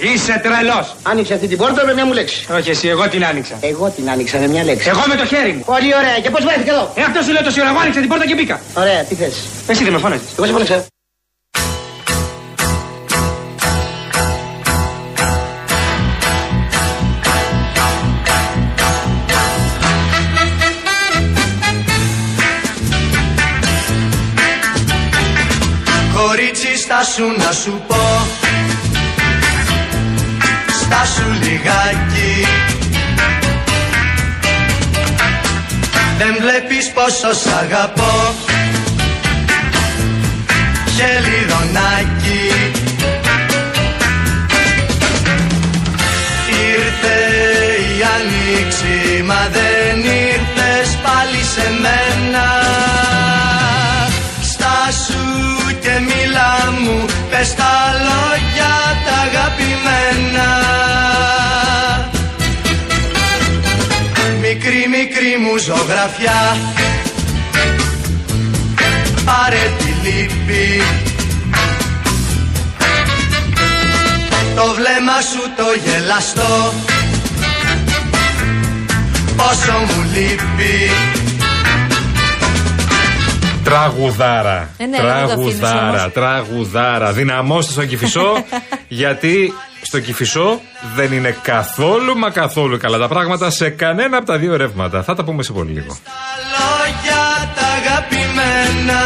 Είσαι τρελός. Άνοιξε αυτή την πόρτα με μια μου λέξη. Όχι, εσύ, εγώ την άνοιξα. Εγώ την άνοιξα με μια λέξη. Εγώ με το χέρι μου. Πολύ ωραία. Και πώς βρέθηκε εδώ; Ε, αυτό σου λέω τόση ώρα. Εγώ άνοιξα την πόρτα και μπήκα. Ωραία, τι θες; Εσύ δεν με φώναζες. Εγώ σε φώναξα. Κορίτσι στάσου να σου πω Στάσου λιγάκι. Δεν βλέπεις πόσο σ' αγαπώ. Χελιδονάκι Ήρθε η άνοιξη μα δεν ήρθες πάλι σε μένα. Στάσου και μίλα μου πες τα μου ζωγραφιά Πάρε τη λύπη Το βλέμμα σου το γελαστό Πόσο μου λείπει Τραγουδάρα. Ε, ναι, δεν το αφήνεις τραγουδάρα, όμως. τραγουδάρα. Δυναμώστε στον κυφισό, γιατί στο κυφισό δεν είναι καθόλου μα καθόλου καλά τα πράγματα σε κανένα από τα δύο ρεύματα. Θα τα πούμε σε πολύ λίγο. Τα λόγια τα αγαπημένα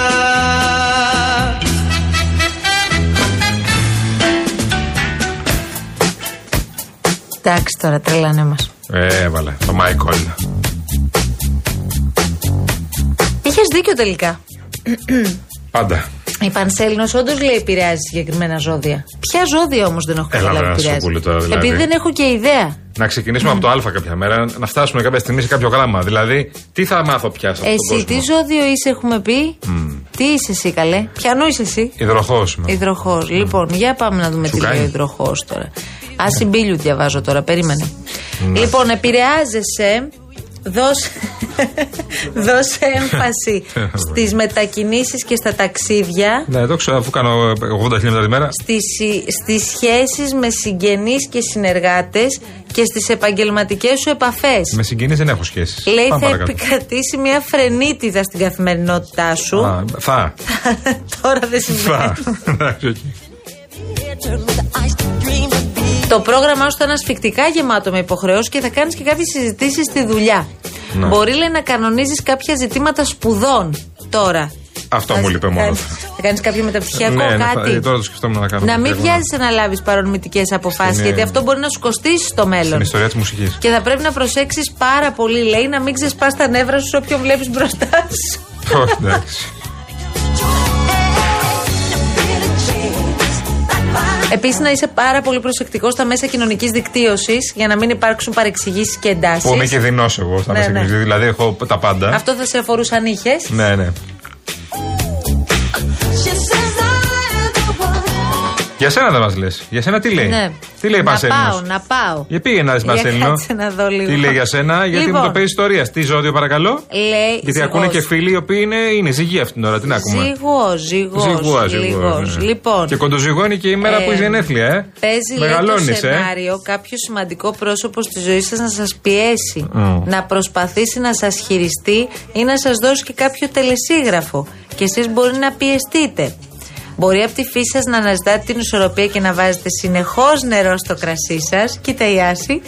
Εντάξει τώρα, τρελάνε μας. Ε, έβαλε το Μάικολ. Είχες δίκιο τελικά. Πάντα. Η Πανσέλινος όντως λέει επηρεάζει συγκεκριμένα ζώδια. Ποια ζώδια όμως δεν έχω Έλα, καταλάβει βρε, επηρεάζει; Σοπούλη, τώρα, δηλαδή. Επειδή δεν έχω και ιδέα. Να ξεκινήσουμε από το Α κάποια μέρα, να φτάσουμε κάποια στιγμή σε κάποιο γράμμα. Δηλαδή, τι θα μάθω πια σε αυτόν τον Εσύ κόσμο; τι ζώδιο είσαι, έχουμε πει; Τι είσαι εσύ, καλέ; Ποιανού είσαι εσύ; Υδροχός. Υδροχός. Λοιπόν, για πάμε να δούμε Σου τι λέει κάνει. ο υδροχός τώρα. Ασυμπίλιου διαβάζω τώρα, περίμενε. Ναι. Λοιπόν, επηρεάζεσαι. Δώσε, δώσε έμφαση στις μετακινήσεις και στα ταξίδια Ναι, το ξέρω, αφού κάνω 80 χιλιόμετρα τη μέρα. στις, συ- στις σχέσεις με συγγενείς και συνεργάτες και στις επαγγελματικές σου επαφές. Με συγκινήσει δεν έχω σχέσεις. Λέει θα επικρατήσει μια φρενίτιδα στην καθημερινότητά σου. Α, θα. Τώρα δεν συμβαίνει. Θα. Εντάξει, οκ. Το πρόγραμμά σου θα είναι ασφυκτικά γεμάτο με υποχρεώσεις και θα κάνεις και κάποιες συζητήσεις στη δουλειά. Ναι. Μπορεί λέει, να κανονίζεις κάποια ζητήματα σπουδών τώρα. Αυτό Θα- μου λείπει μόνο. κάνεις- Θα κάνεις κάποιο μεταπτυχιακό Ναι, ναι, θα- κάτι. ε, τώρα το σκεφτόμουν να κάνω. να μην διαγωνισμό. βιάζει να λάβεις παρορμητικές αποφάσεις, Στην, γιατί ε, αυτό μπορεί να σου κοστίσει στο μέλλον. Στην ιστορία της μουσικής. Και θα πρέπει να προσέξεις πάρα πολύ, λέει, να μην ξεσπάς τα νεύρα σου σε όποιον βλέπεις μπροστά σου. Όχι, εντάξει. Επίσης, να είσαι πάρα πολύ προσεκτικός στα μέσα κοινωνικής δικτύωσης για να μην υπάρξουν παρεξηγήσεις και εντάσεις. Που είμαι και δεινός εγώ στα Ναι, μέσα ναι. εκκλησία, Δηλαδή έχω τα πάντα. Αυτό θα σε αφορούσε αν είχες. Ναι, ναι. Για σένα δεν μας λες. Για σένα τι λέει; Ναι. Τι λέει η Να Πανσέλινος; πάω, να πάω. Για πήγε να δεις Για Πανσέλινο. κάτσε να δω λίγο. Τι λέει για σένα, γιατί Λοιπόν. μου το παίζει ιστορία. Τι ζώδιο παρακαλώ. Λέει. Γιατί ακούνε και φίλοι οι οποίοι είναι, είναι ζυγοί αυτήν την ώρα. Τι να ακούμε; Ζυγός, ζυγός. Ζυγούα, ζυγούα, ναι. Λοιπόν. Και κοντοζυγό είναι και η μέρα Ε, που είσαι γενέθλια, ε. Παίζει λέει, Μεγαλώνεις, το ε. σενάριο κάποιο σημαντικό πρόσωπο στη ζωή σας να σας πιέσει, να προσπαθήσει να σας χειριστεί ή να σας δώσει και κάποιο τελεσίγραφο. Και εσείς μπορεί να πιεστείτε. Μπορεί από τη φύση σας να αναζητάτε την ισορροπία και να βάζετε συνεχώς νερό στο κρασί σας. Κοίτα η Άση.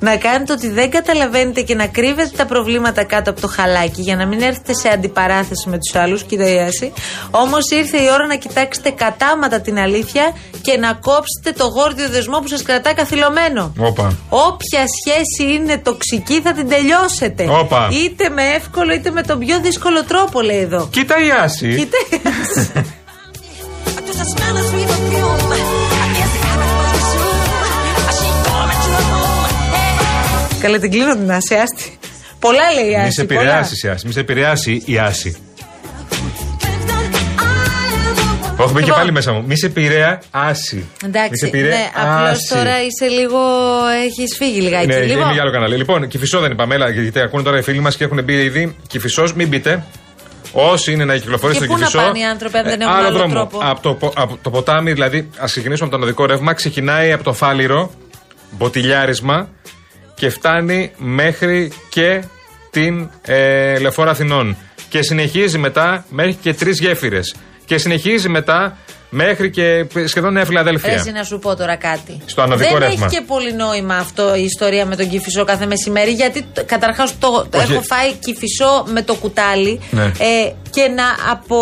Να κάνετε ότι δεν καταλαβαίνετε και να κρύβετε τα προβλήματα κάτω από το χαλάκι για να μην έρθετε σε αντιπαράθεση με τους άλλους. Κοίτα η Άση. Όμως ήρθε η ώρα να κοιτάξετε κατάματα την αλήθεια και να κόψετε το γόρδιο δεσμό που σας κρατά καθυλωμένο. Όπα. Όποια σχέση είναι τοξική θα την τελειώσετε. Όπα. Είτε με εύκολο είτε με τον πιο δύσκολο τρόπο, λέει εδώ. Κοίτα η Άση. Κοίτα. Καλά την κλείνω την Άση, άστη. Πολλά λέει η Άση. Μη σε πολλά. επηρεάσεις η Άση. Μη σε επηρεάσει η Άση. Όχι, μπήκε Λοιπόν. πάλι μέσα μου. Μη σε επηρεάσει. Μη σε Εντάξει, επηρεάσει. ναι, απλώς τώρα είσαι λίγο. Έχεις φύγει λιγάκι. Ναι, λοιπόν, είναι για άλλο κανάλι. Λοιπόν, κυφισό δεν είπαμε, έλα, γιατί ακούνε τώρα οι φίλοι μας και έχουν μπει ήδη. Κυφισό, μην μπείτε. Όσοι είναι να κυκλοφορήσουν Και στον πού να Κυφισό. πάνε οι άνθρωποι αν δεν έχουν άλλο άλλο δρόμο. τρόπο; Από το, πο- από το ποτάμι, δηλαδή, ας ξεκινήσουμε από το ανωδικό ρεύμα, ξεκινάει από το φάληρο, μποτιλιάρισμα και φτάνει μέχρι και την ε, Λεωφόρο Αθηνών. Και συνεχίζει μετά μέχρι και τρεις γέφυρες. Και συνεχίζει μετά μέχρι και σχεδόν Νέα Φιλαδέλφια. Έζη να σου πω τώρα κάτι. Στο ανωδικό Δεν ρεύμα. έχει και πολύ νόημα αυτό η ιστορία με τον κυφισό κάθε μεσημέρι, γιατί καταρχάς το, το Όχι. έχω φάει κυφισό με το κουτάλι Ναι. ε, και να απο,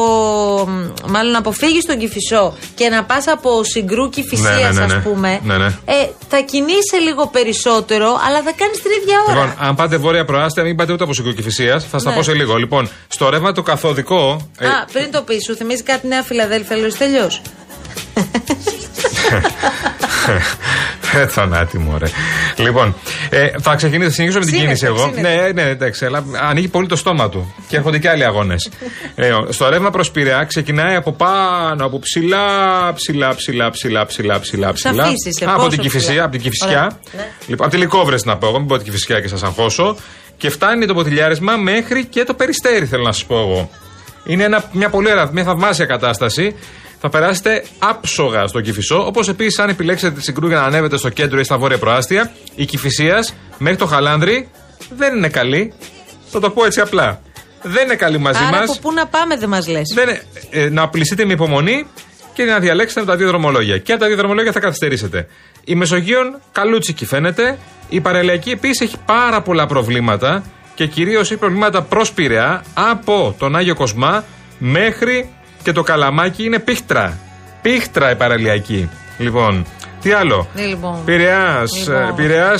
μάλλον να αποφύγεις τον κυφισό και να πας από συγκρού κυφυσία, Ναι, ναι, ναι, ναι. ας πούμε. Ναι, ναι. Ε, θα κινείσαι λίγο περισσότερο, αλλά θα κάνεις την ίδια ώρα. Λοιπόν, αν πάτε βόρεια προάστια, μην πάτε ούτε από συγκροκυφυσία. Θα στα Ναι. πω σε λίγο. Λοιπόν, στο ρεύμα το καθοδικό. ε, Α, πριν το πεις, σου θυμίζει κάτι Νέα Φιλαδέλφια, λέω τελειώ. Ε, θανάτι μου, ωραία. Λοιπόν, ε, θα ξεκινήσω, θα συνεχίσω με την Ξύνεται, κίνηση εγώ. ξύνεται. Ναι, ναι, εντάξει, αλλά ανοίγει πολύ το στόμα του. Και έρχονται και άλλοι αγώνες. ε, στο ρεύμα προς Πειραιά ξεκινάει από πάνω, από ψηλά, ψηλά, ψηλά, ψηλά, ψηλά, ψηλά. ψηλά. αφήσεις, ε, από πόσο την Κυφυσία, ψηλά; από την Κυφυσιά. Ωραία, ναι. Λοιπόν, από τη Λικόβρες να πω εγώ, μην πω την Κυφυσιά και σας αγχώσω. Και φτάνει το ποτηλιάρισμα μέχρι και το περιστέρι, θέλω να σας πω εγώ. Είναι ένα, μια πολύ ωραία, μια θαυμάσια κατάσταση. Θα περάσετε άψογα στο Κυφισό. Όπως επίσης, αν επιλέξετε τη συγκρού για να ανέβετε στο κέντρο ή στα βόρεια προάστια, η Κυφυσίας μέχρι το Χαλάνδρι δεν είναι καλή. Θα το πω έτσι απλά. Δεν είναι καλή μαζί Άρα μας. από πού να πάμε δεν μας λες. Δεν είναι- ε, να πλησείτε με υπομονή και να διαλέξετε από τα δύο δρομολόγια. Και από τα δύο δρομολόγια θα καθυστερήσετε. Η Μεσογείων καλούτσικη φαίνεται. Η Παραλιακή επίσης έχει πάρα πολλά προβλήματα και κυρίως έχει προβλήματα προς Πειραιά από τον Άγιο Κοσμά μέχρι και το Καλαμάκι είναι πίχτρα. Πίχτρα η Παραλιακή. Λοιπόν, τι άλλο; Ναι, λοιπόν. Πειραιά. Λοιπόν. Πειραιά,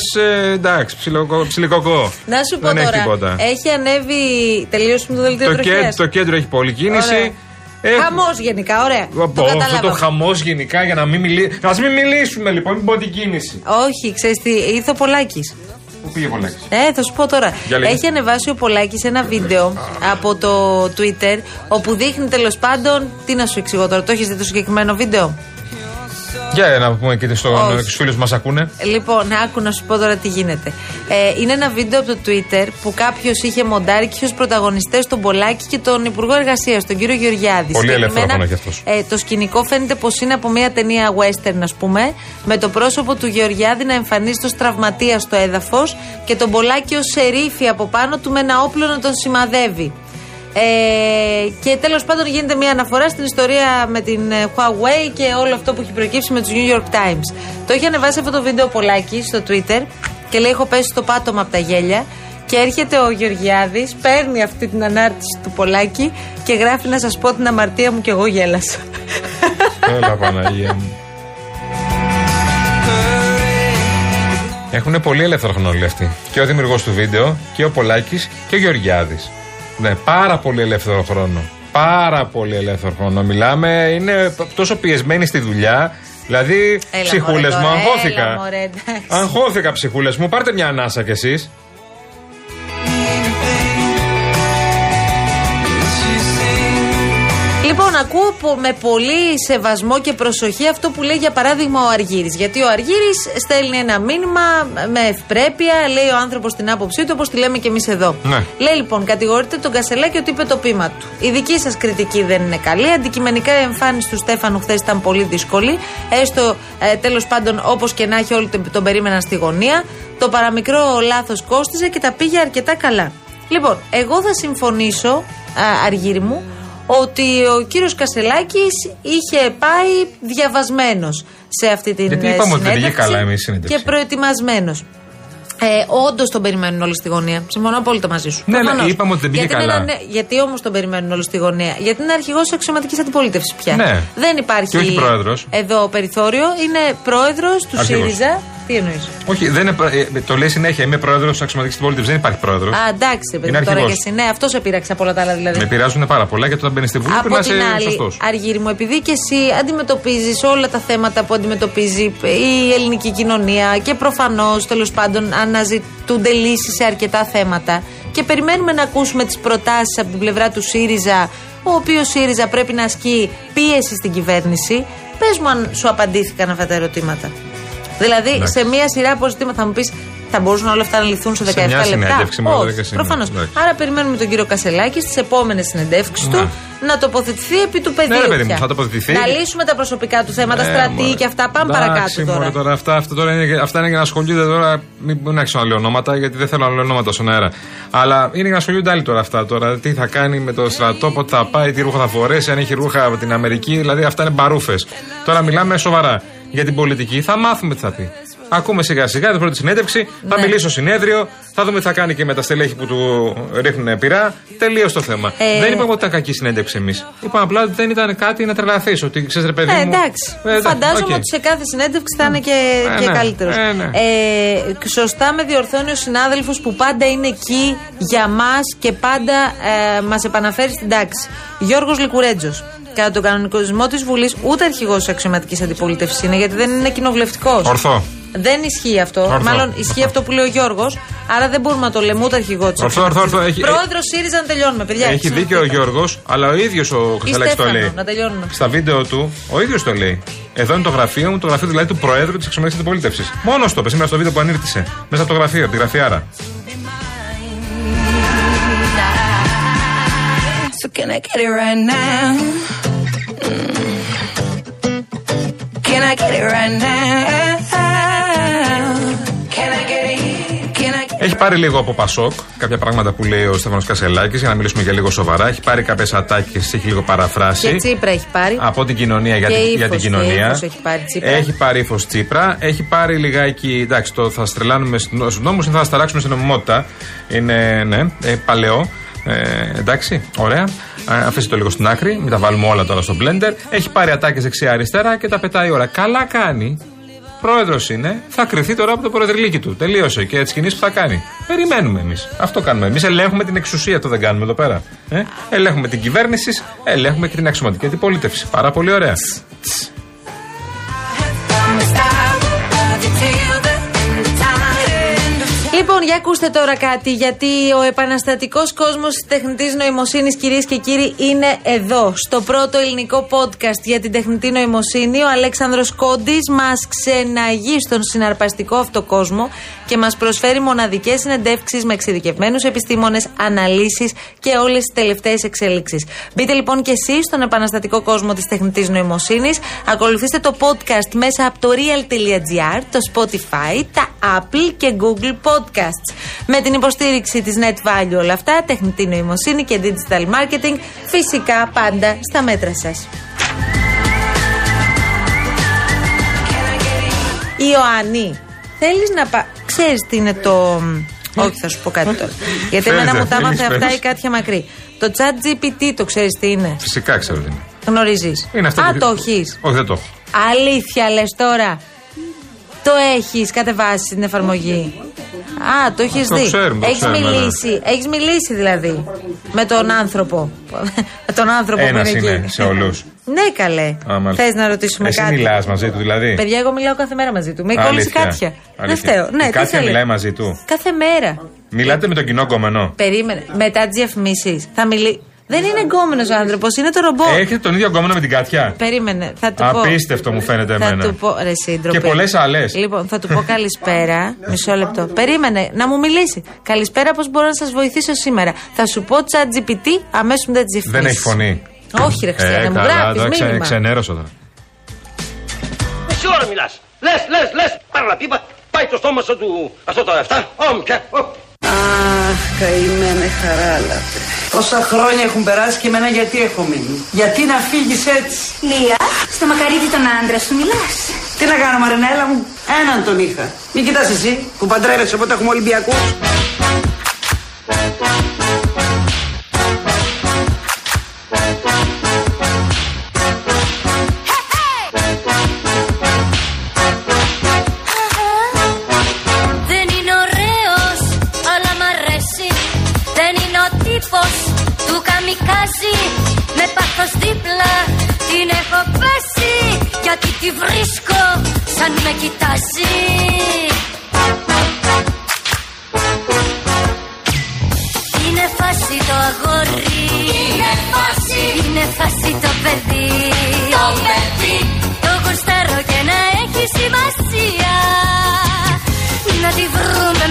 εντάξει, ψιλοκο- ψιλικοκό. Να σου πω Δεν έχει τώρα. τίποτα. Έχει ανέβει. Τελείωσουμε το δελτίο Το, τροχιάς. κέντρο, το κέντρο έχει πολλή κίνηση. Ωραία. Έχουμε- Χαμός γενικά, ωραία. Πω, το αυτό το καταλάβαμε. χαμός γενικά για να μην μιλήσουμε. Α μην μιλήσουμε λοιπόν, μην πω την κίνηση. Όχι, ξέρεις τι, ήρθε ο Πολάκης. Πού πήγε πολλά. Ε, θα σου πω τώρα. Για λέγε. Έχει ανεβάσει ο Πολάκης ένα βίντεο από το Twitter όπου δείχνει τέλος πάντων. Τι να σου εξηγώ τώρα, το έχεις δει το συγκεκριμένο βίντεο; Για να πούμε και στο- Όχι. στους φίλους μας ακούνε. Λοιπόν, άκου να σου πω τώρα τι γίνεται. Ε, είναι ένα βίντεο από το Twitter που κάποιος είχε μοντάρει και είχε ως πρωταγωνιστές τον Πολάκη και τον Υπουργό Εργασίας, τον κύριο Γεωργιάδης. Πολύ ελεύθερο Συγκεκριμένα, χρόνο κι αυτός. Ε, το σκηνικό φαίνεται πως είναι από μια ταινία western, ας πούμε, με το πρόσωπο του Γεωργιάδη να εμφανίζεται ως τραυματία στο έδαφος και τον Πολάκη ως σερίφη από πάνω του με ένα όπλο να τον σημαδεύει. Ε, και τέλος πάντων γίνεται μια αναφορά στην ιστορία με την ε, Huawei και όλο αυτό που έχει προκύψει με τους New York Times. Το έχει ανεβάσει αυτό το βίντεο ο Πολάκης στο Twitter και λέει: Έχω πέσει στο πάτωμα από τα γέλια. Και έρχεται ο Γεωργιάδης, παίρνει αυτή την ανάρτηση του Πολάκη και γράφει να σας πω την αμαρτία μου και εγώ γέλασα. Έλα Παναγία μου. Έχουν πολύ ελεύθερο χρόνο όλοι αυτοί. Και ο δημιουργός του βίντεο και ο Πολάκης και ο Γεωργιάδης. Ναι, πάρα πολύ ελεύθερο χρόνο. Πάρα πολύ ελεύθερο χρόνο. Μιλάμε, είναι τόσο πιεσμένοι στη δουλειά. Δηλαδή, Έλα, ψυχούλες μωρέ, μου, τώρα, αγχώθηκα. έλα, μωρέ, εντάξει. Αγχώθηκα, ψυχούλες μου. Πάρτε μια ανάσα κι εσείς. Λοιπόν, ακούω πο- με πολύ σεβασμό και προσοχή αυτό που λέει για παράδειγμα ο Αργύρης. Γιατί ο Αργύρης στέλνει ένα μήνυμα με ευπρέπεια, λέει ο άνθρωπος την άποψή του, όπως τη λέμε και εμείς εδώ. Ναι. Λέει λοιπόν, κατηγορείτε τον Κασελάκη ότι είπε το πείμα του. Η δική σας κριτική δεν είναι καλή. Αντικειμενικά η εμφάνιση του Στέφανου χθες ήταν πολύ δύσκολη. Έστω ε, τέλος πάντων, όπως και να έχει, όλοι τον, τον περίμεναν στη γωνία. Το παραμικρό λάθος κόστιζε και τα πήγε αρκετά καλά. Λοιπόν, εγώ θα συμφωνήσω, α, Αργύρη μου, ότι ο κύριος Κασελάκης είχε πάει διαβασμένος σε αυτή την Γιατί ε, είπαμε ότι δεν πήγε συνέντευξη καλά εμείς η συνέντευξη. Και προετοιμασμένος. Ε, Όντως τον περιμένουν όλοι στη γωνία. Συμφωνώ απόλυτα μαζί σου. Ναι, ναι, Προφανώς. είπαμε ότι δεν πήγε γιατί είναι καλά. ένα νε- γιατί όμως τον περιμένουν όλοι στη γωνία. Γιατί είναι αρχηγός τη αξιωματικής αντιπολίτευσης πια. Ναι. Δεν υπάρχει Και όχι πρόεδρος. εδώ περιθώριο. Είναι πρόεδρος του Αρχηγός. ΣΥΡΙΖΑ. Τι εννοείς; Όχι, δεν είναι, προ- ε, το λέει συνέχεια. Είμαι πρόεδρος τη αξιωματική πολιτική. Δεν υπάρχει πρόεδρος. Α, εντάξει, ρε παιδί Είναι μου, τώρα και αρχηγός. εσύ. Ναι, αυτός σε πείραξε από όλα τα άλλα δηλαδή. Με επηρεάζουν πάρα πολλά γιατί όταν μπαίνεις στη Βουλή πρέπει Από να την είσαι άλλη, σωστός. Αργύρι μου, επειδή και εσύ αντιμετωπίζεις όλα τα θέματα που αντιμετωπίζει η ελληνική κοινωνία και προφανώς τέλος πάντων αναζητούνται λύσεις σε αρκετά θέματα και περιμένουμε να ακούσουμε τις προτάσεις από την πλευρά του ΣΥΡΙΖΑ, ο οποίος ΣΥΡΙΖΑ πρέπει να ασκεί πίεση στην κυβέρνηση. Πες μου αν σου απαντήθηκαν αυτά τα ερωτήματα. Δηλαδή, Εντάξει. σε μία σειρά από ζητήματα θα μου πεις Θα μπορούσαν όλα αυτά να λυθούν σε 17 Σε μια λεπτά; συνέντευξη, με Όχι, 12 σημεία. προφανώς. Εντάξει. Άρα περιμένουμε τον κύριο Κασελάκη στις επόμενες συνεντεύξεις Ναι. του να τοποθετηθεί επί του πεδίου. Ναι, ρε παιδί μου, πια. θα τοποθετηθεί. Να λύσουμε τα προσωπικά του θέματα, Ε, στρατή μωρέ. και αυτά. Πάμε Εντάξει, παρακάτω τώρα. μωρέ, τώρα αυτά, αυτά, τώρα είναι, αυτά είναι για να ασχολούνται τώρα. Μην, μην άρχισω να λέω ονόματα, γιατί δεν θέλω να λέω ονόματα στον αέρα. Αλλά είναι για να ασχολούνται άλλοι τώρα αυτά. Τώρα. Τι θα κάνει με το στρατό, πότε θα πάει, τι ρούχα θα φορέσει, αν έχει ρούχα από την Αμερική. Δηλαδή αυτά είναι μπαρούφε. Τώρα μιλάμε σοβαρά για την πολιτική. Θα μάθουμε τι θα πει. Ακούμε σιγά σιγά την πρώτη συνέντευξη. Θα Ναι. μιλήσει στο συνέδριο. Θα δούμε τι θα κάνει και με τα στελέχη που του ρίχνουν πυρά. Τελείω το θέμα. Ε, Δεν είπαμε ότι ήταν κακή συνέντευξη εμείς. Είπαμε απλά ότι δεν ήταν κάτι να τρελαθείς. Ότι ξέρεις, ρε παιδί Ε, μου. εντάξει. Ε, εντάξει, Φαντάζομαι οκ. ότι σε κάθε συνέντευξη θα είναι και, Ε, και ναι. καλύτερος. Ε, ναι. Ε, σωστά με διορθώνει ο συνάδελφος που πάντα είναι εκεί για μας και πάντα ε, μας επαναφέρει στην τάξη. Γιώργος Λικουρέτζος. Κατά τον κανονικοσμό της Βουλής, ούτε αρχηγός της αξιωματικής αντιπολίτευσης είναι, γιατί δεν είναι κοινοβουλευτικός. Ορθό. Δεν ισχύει αυτό. Ορθό. Μάλλον ισχύει αυτό που λέει ο Γιώργος. Άρα δεν μπορούμε να το λέμε ούτε αρχηγό της Ορθό, ορθό, ορθό. Έχει- Πρόεδρος ΣΥΡΙΖΑ να τελειώνουμε, παιδιά. Έχει δίκιο ο Γιώργος, αλλά ο ίδιος ο Χρυσαλάκης το Στέφανο, λέει. να τελειώνουμε. Στα βίντεο του, ο ίδιος το λέει. Εδώ είναι το γραφείο μου, το γραφείο δηλαδή του Προέδρου της Εξωματική Αντιπολίτευσης. Μόνος το είπε σήμερα στο βίντεο που ανήρτησε. Μέσα από το γραφείο, από τη γραφιάρα. Can I get it right now? Mm. Can I get it right now? Can I get it? Can I get Έχει πάρει λίγο από Πασόκ, κάποια πράγματα που λέει ο Στέφανος Κασελάκης, για να μιλήσουμε για λίγο σοβαρά. Έχει πάρει κάποιες ατάκες, έχει λίγο παραφράσει. Και Τσίπρα έχει πάρει. Από την κοινωνία για, Και την, για ύφος, την κοινωνία. και ύφος έχει πάρει Τσίπρα. Έχει πάρει ύφος Τσίπρα. Έχει πάρει λιγάκι. Εντάξει, το θα στρελάνουμε στου νόμου ή θα σταράξουμε στην νομιμότητα. Είναι, ναι, ε, παλαιό. Ε, εντάξει, ωραία. Ε, αφήστε το λίγο στην άκρη. Μην τα βάλουμε όλα τώρα στο blender. Έχει πάρει ατάκες δεξιά-αριστερά και τα πετάει ώρα. Καλά κάνει. Πρόεδρος είναι, θα κρυθεί τώρα από το προεδρυλίκι του. Τελείωσε και τι κινήσεις που θα κάνει. Περιμένουμε εμείς. Αυτό κάνουμε. Εμείς ελέγχουμε την εξουσία, αυτό δεν κάνουμε εδώ πέρα. Ε; Ελέγχουμε την κυβέρνηση, ελέγχουμε και την αξιωματική αντιπολίτευση. Πάρα πολύ ωραία. Λοιπόν, για ακούστε τώρα κάτι, γιατί ο επαναστατικός κόσμος της τεχνητής νοημοσύνης, κυρίες και κύριοι, είναι εδώ. Στο πρώτο ελληνικό podcast για την τεχνητή νοημοσύνη, ο Αλέξανδρος Κόντι μας ξεναγεί στον συναρπαστικό αυτό κόσμο και μας προσφέρει μοναδικές συνεντεύξεις με εξειδικευμένους επιστήμονες, αναλύσεις και όλες τις τελευταίες εξέλιξεις. Μπείτε λοιπόν και εσείς στον επαναστατικό κόσμο της τεχνητής νοημοσύνης. Ακολουθήστε το podcast μέσα από το real.gr, το Spotify, τα Apple και Google Podcasts. Με την υποστήριξη της Net Value όλα αυτά, τεχνητή νοημοσύνη και digital marketing, φυσικά πάντα στα μέτρα σας. Ιωάννη, θέλεις να πα... Ξέρεις τι είναι το... Όχι, θα σου πω κάτι τώρα. Γιατί εμένα Φαίνεται, μου τα έμαθε έχεις αυτά πες. η Κάτια Μακρύ. Το chat GPT το ξέρεις τι είναι; Φυσικά ξέρω τι είναι. Γνωρίζεις. Είναι αυτό Α, που- το έχεις. Όχι, δεν το έχω. Αλήθεια λες τώρα. Το έχεις κατεβάσει στην εφαρμογή. Α, το έχεις Το δει. ξέρουμε, το έχεις ξέρουμε, ναι. μιλήσει. Έχεις μιλήσει δηλαδή. Με τον άνθρωπο. με τον άνθρωπο Ένας που είναι είναι εκεί. σε όλους. ναι, καλέ. Θες να ρωτήσουμε Εσύ κάτι; μιλάς μαζί του δηλαδή; Παιδιά, εγώ μιλάω κάθε μέρα μαζί του. Με κόλλησε Αλήθεια. κάτια. Δεν Αλήθεια. φταίω. Ναι, Η τι Κάτια θέλει; μιλάει μαζί του; Κάθε μέρα. Μιλάτε με τον κοινό κομμενό. Περίμενε. Μετά τις διαφημίσεις θα μιλήσει. Δεν είναι εγκόμενο άνθρωπος, είναι το ρομπότ. Έχετε τον ίδιο κομμενό με την Κάτια. Περίμενε, θα του πω. Απίστευτο μου φαίνεται Θα εμένα. του πω, ρε σύντροπε. Και πολλές άλλες. Λοιπόν, θα του πω καλησπέρα. Μισό λεπτό. Περίμενε να μου μιλήσει. Καλησπέρα, πώς μπορώ να σας βοηθήσω σήμερα; Θα σου πω chat GPT αμέσως μετά τις διαφημίσει. Δεν έχει φωνή. Όχι, ρε Χριστιανέ, Ε, μου καλά, γράφεις τώρα ξε- μήνυμα. Ξενέρωσα τώρα. Μισή ώρα μιλάς. Λες, λες, λες. Πάρε να πίπα. Πάει το στόμα σου του. Αυτό το αυτά. Όμ, πια. Ω. Αχ, καημένε χαράλαπε. Τόσα χρόνια έχουν περάσει και εμένα γιατί έχω μείνει; Γιατί να φύγεις έτσι; Λία, στο μακαρίτι τον άντρα σου μιλάς. Τι να κάνω Μαρινέλα μου, έναν τον είχα. Μην κοιτάς εσύ που παντρεύεσαι όποτε έχουμε Ολυμπιακούς. Γιατί τη βρίσκω σαν με κοιτάζει. Είναι φάση το αγόρι. Είναι φάση. Είναι φάση το παιδί. Το παιδί. Το γουστάρω και να έχει σημασία. Να τη βρούμε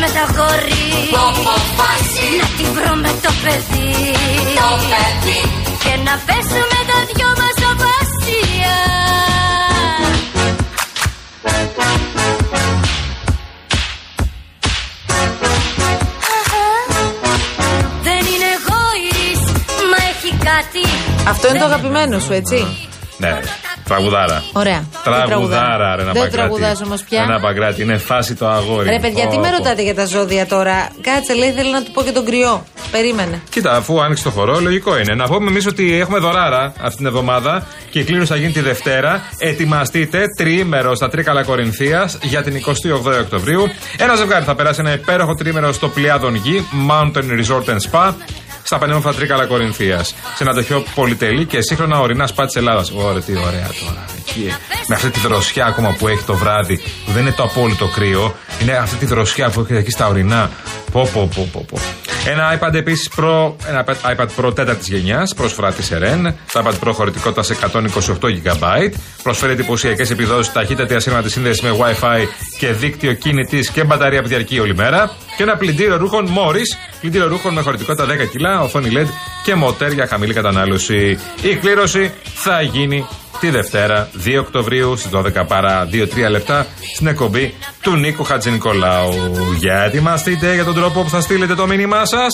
Να τη βρω με το παιδί. Και να πέσουμε Αυτό είναι το αγαπημένο σου, έτσι; Ναι, τραγουδάρα. Ωραία. Τραγουδάρα, ρε να Δεν παγκράτη. τραγουδάς όμως πια. Ένα παγκράτη, είναι φάση το αγόρι. Ρε παιδιά, τι Πω, με πω. ρωτάτε για τα ζώδια τώρα; Κάτσε, λέει, θέλω να του πω και τον κρυό. Περίμενε. Κοίτα, αφού άνοιξε το χορό, λογικό είναι. Να πούμε εμείς ότι έχουμε δωράρα αυτή την εβδομάδα και η κλήρωση θα γίνει τη Δευτέρα. Ετοιμαστείτε τριήμερο στα Τρίκαλα Κορινθίας για την 28η Οκτωβρίου. Ένα ζευγάρι θα περάσει ένα υπέροχο τρίμερο στο Πλιάδον Γη, Mountain Resort and Spa, στα πανέμορφα Τρίκαλα Κορινθίας. Σε ένα τοχείο πολυτελή και σύγχρονα ορεινά σπα της Ελλάδας. Ωραία, τι ωραία τώρα. Εκεί, με αυτή τη δροσιά ακόμα που έχει το βράδυ, που δεν είναι το απόλυτο κρύο, είναι αυτή τη δροσιά που έχει εκεί στα ορεινά. Πω, πω, πω, πω, πω. Ένα iPad επίσης Pro, ένα iPad Pro 4η γενιάς, προσφορά της Eren. Το iPad Pro χωρητικότητα σε 128 GB. Προσφέρει εντυπωσιακές επιδόσεις, ταχύτατη ασύρματη σύνδεσης με WiFi και δίκτυο κινητής και μπαταρία που διαρκεί όλη μέρα. Και ένα πλυντήριο ρούχων Morris, πλυντήριο ρούχων με χωρητικότητα 10 κιλά, οθόνη LED και μοτέρ για χαμηλή κατανάλωση. Η κλήρωση θα γίνει τη Δευτέρα, 2 Οκτωβρίου στις 12 παρά 2-3 λεπτά στην εκπομπή του Νίκου Χατζηνικολάου. Για ετοιμαστείτε για τον τρόπο που θα στείλετε το μήνυμά σας.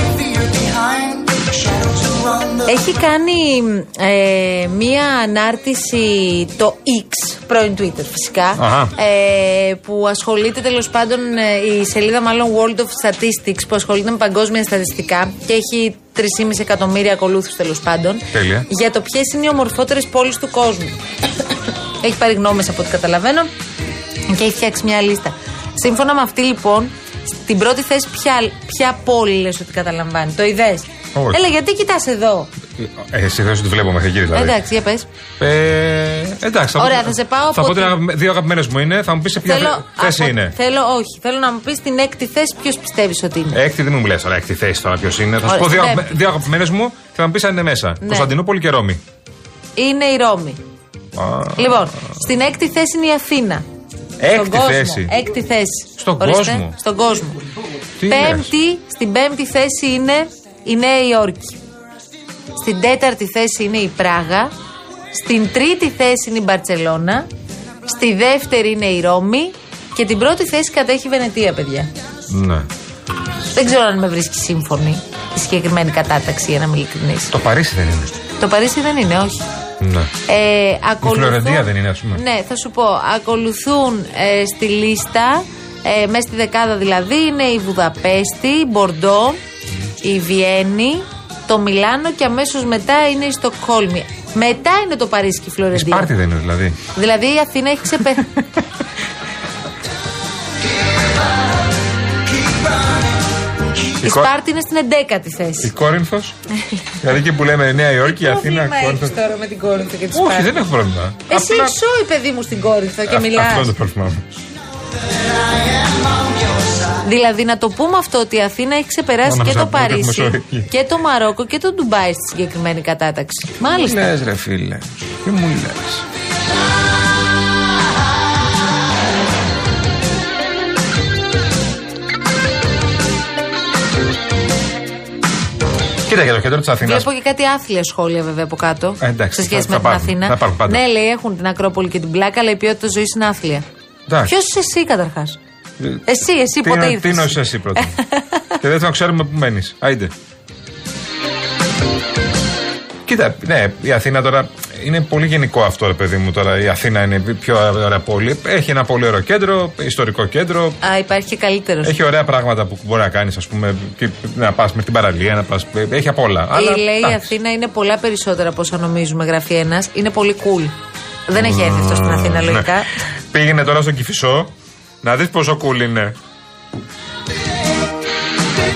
Έχει κάνει ε, μία ανάρτηση το X, πρώην Twitter φυσικά, Αχα. ε, που ασχολείται τέλος πάντων ε, η σελίδα μάλλον World of Statistics που ασχολείται με παγκόσμια στατιστικά και έχει 3,5 εκατομμύρια ακολούθους τέλος πάντων Τέλεια. για το ποιες είναι οι ομορφότερες πόλεις του κόσμου. έχει πάρει γνώμες από ό,τι καταλαβαίνω και έχει φτιάξει μια λίστα. Σύμφωνα με αυτή λοιπόν, στην πρώτη θέση ποια, ποια πόλη λες ότι καταλαμβάνει, το είδες. Όχι. Έλα, γιατί κοιτάς εδώ; Ε, εσύ θες ότι βλέπω μέχρι εκεί δηλαδή. Εντάξει, για πες. Ε, εντάξει. Ωραία, πω- θα σε πάω Θα από πω την- ότι αγαπη- δύο αγαπημένες μου είναι. Θα μου πεις σε ποια Θέλω, θε- θέση από- είναι. Θέλω, όχι. Θέλω να μου πεις την έκτη θέση ποιος πιστεύεις ότι είναι. Έκτη δεν μου λες τώρα, έκτη θέση τώρα ποιος είναι. Θα σου Ωραία, πω δύο, στην αγαπη- πέμπτη. δύο αγαπημένες μου και θα μου πεις αν είναι μέσα. Ναι. Κωνσταντινούπολη και Ρώμη. Είναι η Ρώμη. Α, Λοιπόν, στην έκτη θέση είναι η Αθήνα. Έκτη Στον κόσμο. θέση. Έκτη θέση. Στον Ορίστε, κόσμο. Στον κόσμο. Τι Πέμπτη, στην πέμπτη θέση είναι η Νέα Υόρκη. Στην τέταρτη θέση είναι η Πράγα. Στην τρίτη θέση είναι η Μπαρτσελώνα. Στη δεύτερη είναι η Ρώμη. Και την πρώτη θέση κατέχει η Βενετία, παιδιά. Ναι. Δεν ξέρω αν με βρίσκει σύμφωνη η συγκεκριμένη κατάταξη, για να είμαι ειλικρινής. Το Παρίσι δεν είναι. Το Παρίσι δεν είναι, όχι. Ναι. Ε, ακολουθούν, Φλωρεντία δεν είναι, ας πούμε. Ναι, θα σου πω. Ακολουθούν ε, στη λίστα, ε, μέσα στη δεκάδα δηλαδή, είναι η Βουδαπέστη, η Μπορντό, η Βιέννη, το Μιλάνο και αμέσως μετά είναι η Στοκχόλμη. Μετά είναι το Παρίσι και η Η Φλωρεντία. Σπάρτη δεν είναι δηλαδή. Δηλαδή η Αθήνα έχει ξεπεράσει. η κο- Σπάρτη είναι στην 11η θέση. Η Κόρινθος. δηλαδή εκεί που λέμε Νέα Υόρκη, η Τι Αθήνα, πρόβλημα Κόρινθος. έχεις τώρα με την Κόρινθο και τη Όχι, Σπάρτη; δεν έχω πρόβλημα. Εσύ Απλά- σώει παιδί μου στην Κόρινθο και Α- μιλάς. Αυτό είναι το πρόβλημά μου. Δηλαδή να το πούμε αυτό ότι η Αθήνα έχει ξεπεράσει Μόνο και να το πούμε ότι έχουμε Παρίσι σωρική. και το Μαρόκο και το Ντουμπάι στη συγκεκριμένη κατάταξη. Μάλιστα. Λες, ρε φίλε. Τι μου λες. Κοίτα για το κέντρο της Αθήνας. Βλέπω και κάτι άθλια σχόλια βέβαια από κάτω. Ε, εντάξει, σε σχέση θα- με θα την υπάρχουν, Αθήνα. θα υπάρχουν πάντα. Ναι, λέει έχουν την Ακρόπολη και την Πλάκα, αλλά η ποιότητα ζωής είναι άθλια. Εντάξει. Ποιος είσαι εσύ καταρχάς; Εσύ, εσύ Τι ποτέ είναι- Τι ήρθες. είναι εσύ πρώτα. και δεύτερον, ξέρουμε πού μένεις. Άιντε. Κοίτα, ναι, η Αθήνα τώρα είναι πολύ γενικό αυτό, ρε παιδί μου. Τώρα η Αθήνα είναι η πιο ωραία πόλη. Έχει ένα πολύ ωραίο κέντρο, ιστορικό κέντρο. Α, υπάρχει και καλύτερος. Έχει ωραία πράγματα που μπορεί να κάνεις, ας πούμε. Και να πας με την παραλία, να πας, Έχει απ' όλα. Αλλά, Η λέει η εντάξει. Αθήνα είναι πολλά περισσότερα από όσα νομίζουμε, γράφει ένας. Είναι πολύ cool. Δεν έχει έρθει αυτό στην Αθήνα, Ναι. λογικά. Πήγαινε τώρα στον Κυφισό να δεις πόσο cool είναι.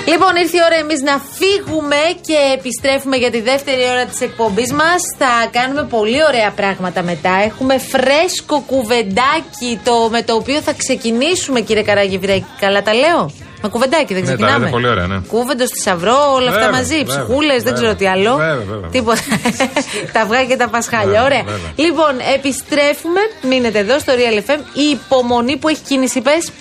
Λοιπόν, ήρθε η ώρα εμείς να φύγουμε και επιστρέφουμε για τη δεύτερη ώρα της εκπομπής μας. Θα κάνουμε πολύ ωραία πράγματα μετά. Έχουμε φρέσκο κουβεντάκι το, με το οποίο θα ξεκινήσουμε, κύριε Καραγευρέκη. Καλά τα λέω; Με κουβεντάκι δεν Ναι, τα ξεκινάμε. λέτε πολύ ωραία, ναι. Κούβεντος, θησαυρό, όλα αυτά Βέβαια, μαζί. βέβαια, Ψυχούλες, δεν βέβαια, ξέρω τι άλλο. βέβαια, βέβαια. Τίποτα. τα αυγά και τα πασχάλια. Βέβαια, Ωραία. βέβαια. Λοιπόν, επιστρέφουμε. Μείνετε εδώ στο Real FM. Η υπομονή που έχει κίνηση, πες.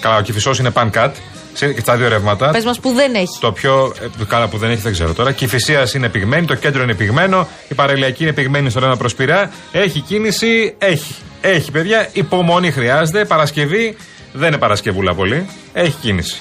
Καλά, ο κυφισό είναι pan cut. σε- Και στα δύο ρεύματα. Πες μας που δεν έχει. Το πιο. ε, καλά που δεν έχει, δεν ξέρω τώρα. Κυφυσία είναι πυγμένη, το κέντρο είναι πυγμένο, η παραλιακή είναι πυγμένη στο ένα προσπυρά. Έχει κίνηση, έχει. Έχει, παιδιά. Υπομονή χρειάζεται. Παρασκευή δεν είναι Παρασκευούλα πολύ. Έχει κίνηση.